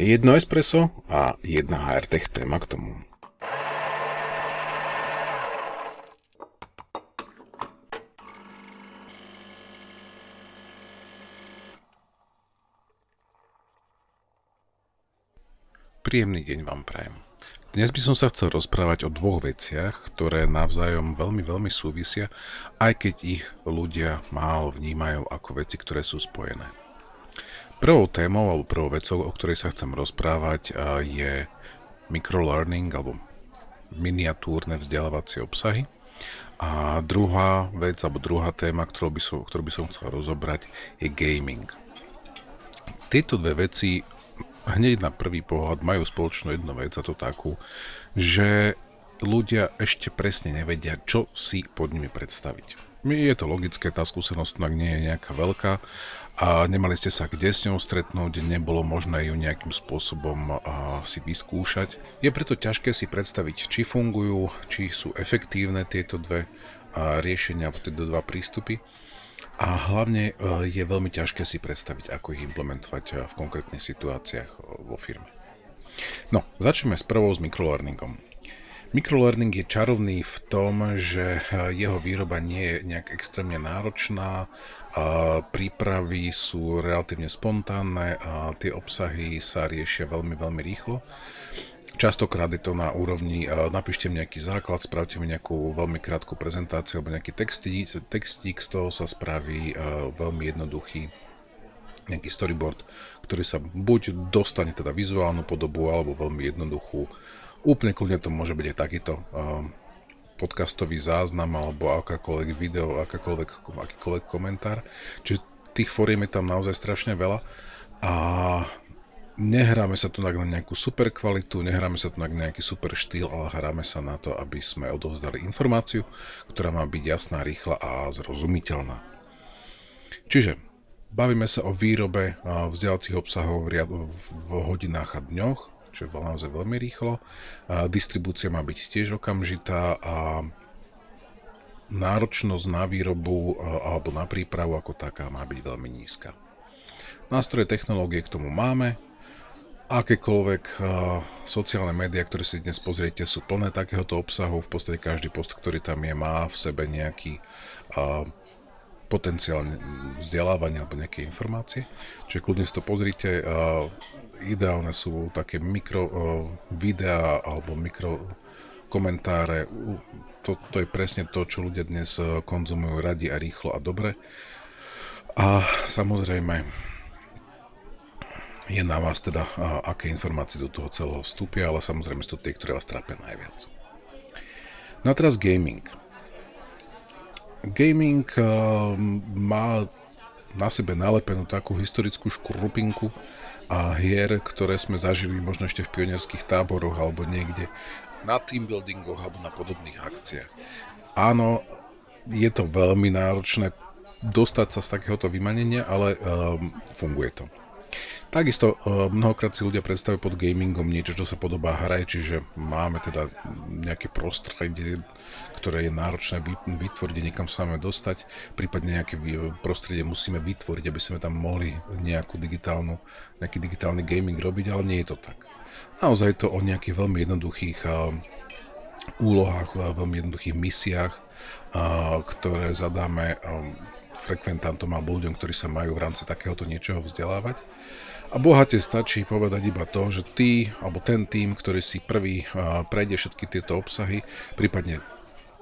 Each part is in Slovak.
Jedno espresso a jedna HRTech téma k tomu. Príjemný deň vám prajem. Dnes by som sa chcel rozprávať o dvoch veciach, ktoré navzájom veľmi, veľmi súvisia, aj keď ich ľudia málo vnímajú ako veci, ktoré sú spojené. Prvou témou alebo prvou vecou, o ktorej sa chcem rozprávať, je microlearning alebo miniatúrne vzdelávacie obsahy. A druhá vec, alebo druhá téma, ktorú by som, ktorú by som chcel rozobrať, je gaming. Tieto dve veci hneď na prvý pohľad majú spoločnú jednu vec a to takú, že ľudia ešte presne nevedia, čo si pod nimi predstaviť. Je to logické, tá skúsenosť tak nie je nejaká veľká a nemali ste sa kde s ňou stretnúť, nebolo možné ju nejakým spôsobom si vyskúšať. Je preto ťažké si predstaviť, či fungujú, či sú efektívne tieto dve riešenia, tieto dva prístupy. A hlavne e, je veľmi ťažké si predstaviť, ako ich implementovať e, v konkrétnych situáciách e, vo firme. No, začneme s prvou s microlearningom. Microlearning je čarovný v tom, že jeho výroba nie je nejak extrémne náročná, prípravy sú relatívne spontánne, a tie obsahy sa riešia veľmi, veľmi rýchlo Častokrát je to na úrovni, e, napíšte mi nejaký základ, spravte mi nejakú veľmi krátku prezentáciu alebo nejaký textík, textík z toho sa spraví e, veľmi jednoduchý nejaký storyboard, ktorý sa buď dostane teda vizuálnu podobu alebo veľmi jednoduchú. Úplne kľudne to môže byť aj takýto e, podcastový záznam alebo akákoľvek video, akákoľvek, akýkoľvek komentár. Čiže tých fóriem je tam naozaj strašne veľa a nehráme sa tu na nejakú super kvalitu, nehráme sa tu na nejaký super štýl, ale hráme sa na to, aby sme odovzdali informáciu, ktorá má byť jasná, rýchla a zrozumiteľná. Čiže bavíme sa o výrobe vzdelávacích obsahov v hodinách a dňoch, čo je naozaj veľmi rýchlo. Distribúcia má byť tiež okamžitá a náročnosť na výrobu alebo na prípravu ako taká má byť veľmi nízka. Nástroje technológie k tomu máme, akékoľvek uh, sociálne médiá, ktoré si dnes pozriete, sú plné takéhoto obsahu. V podstate každý post, ktorý tam je, má v sebe nejaký uh, potenciál vzdelávania alebo nejaké informácie. Čiže kľudne si to pozrite. Uh, ideálne sú také mikro uh, videá alebo mikro komentáre. To, to je presne to, čo ľudia dnes konzumujú radi a rýchlo a dobre. A samozrejme, je na vás teda, aké informácie do toho celého vstúpia, ale samozrejme sú to tie, ktoré vás trápia najviac. No a teraz gaming. Gaming má na sebe nalepenú takú historickú škrupinku a hier, ktoré sme zažili možno ešte v pionierských táboroch alebo niekde na teambuildingoch alebo na podobných akciách. Áno, je to veľmi náročné dostať sa z takéhoto vymanenia, ale um, funguje to. Takisto e, mnohokrát si ľudia predstavujú pod gamingom niečo, čo sa podobá hre, čiže máme teda nejaké prostredie, ktoré je náročné vytvoriť, niekam sa máme dostať, prípadne nejaké prostredie musíme vytvoriť, aby sme tam mohli nejakú digitálnu, nejaký digitálny gaming robiť, ale nie je to tak. Naozaj to o nejakých veľmi jednoduchých úlohách, veľmi jednoduchých misiách, ktoré zadáme frekventantom alebo ľuďom, ktorí sa majú v rámci takéhoto niečoho vzdelávať. A bohate stačí povedať iba to, že ty alebo ten tým, ktorý si prvý prejde všetky tieto obsahy, prípadne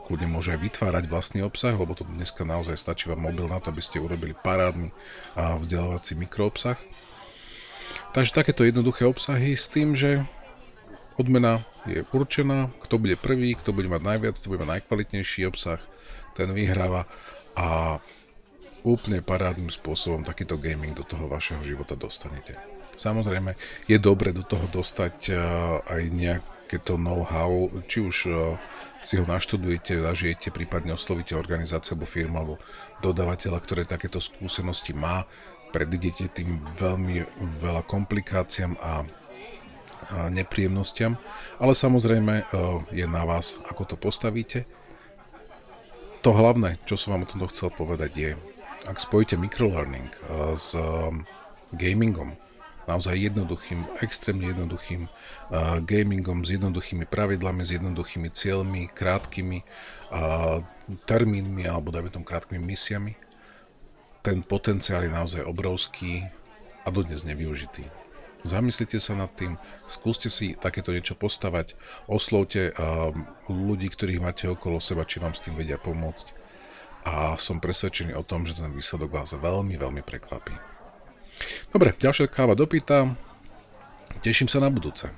kľudne môže aj vytvárať vlastný obsah, lebo to dneska naozaj stačí vám mobil na to, aby ste urobili parádny vzdelávací mikroobsah. Takže takéto jednoduché obsahy s tým, že odmena je určená, kto bude prvý, kto bude mať najviac, kto bude mať najkvalitnejší obsah, ten vyhráva a úplne parádnym spôsobom takýto gaming do toho vašeho života dostanete. Samozrejme, je dobre do toho dostať uh, aj nejaké to know-how, či už uh, si ho naštudujete, zažijete, prípadne oslovíte organizáciu alebo firmu alebo dodávateľa, ktoré takéto skúsenosti má, predidete tým veľmi veľa komplikáciám a nepríjemnostiam, ale samozrejme uh, je na vás, ako to postavíte. To hlavné, čo som vám o tomto chcel povedať je, ak spojíte microlearning eh, s eh, gamingom, naozaj jednoduchým, extrémne jednoduchým uh, gamingom, s jednoduchými pravidlami, s jednoduchými cieľmi, krátkými termínmi alebo dajme tomu krátkými misiami. Ten potenciál je naozaj obrovský a dodnes nevyužitý. Zamyslite sa nad tým, skúste si takéto niečo postavať, oslovte uh, ľudí, ktorých máte okolo seba, či vám s tým vedia pomôcť. A som presvedčený o tom, že ten výsledok vás veľmi, veľmi prekvapí. Dobre, ďalšia káva dopýta. Teším sa na budúce.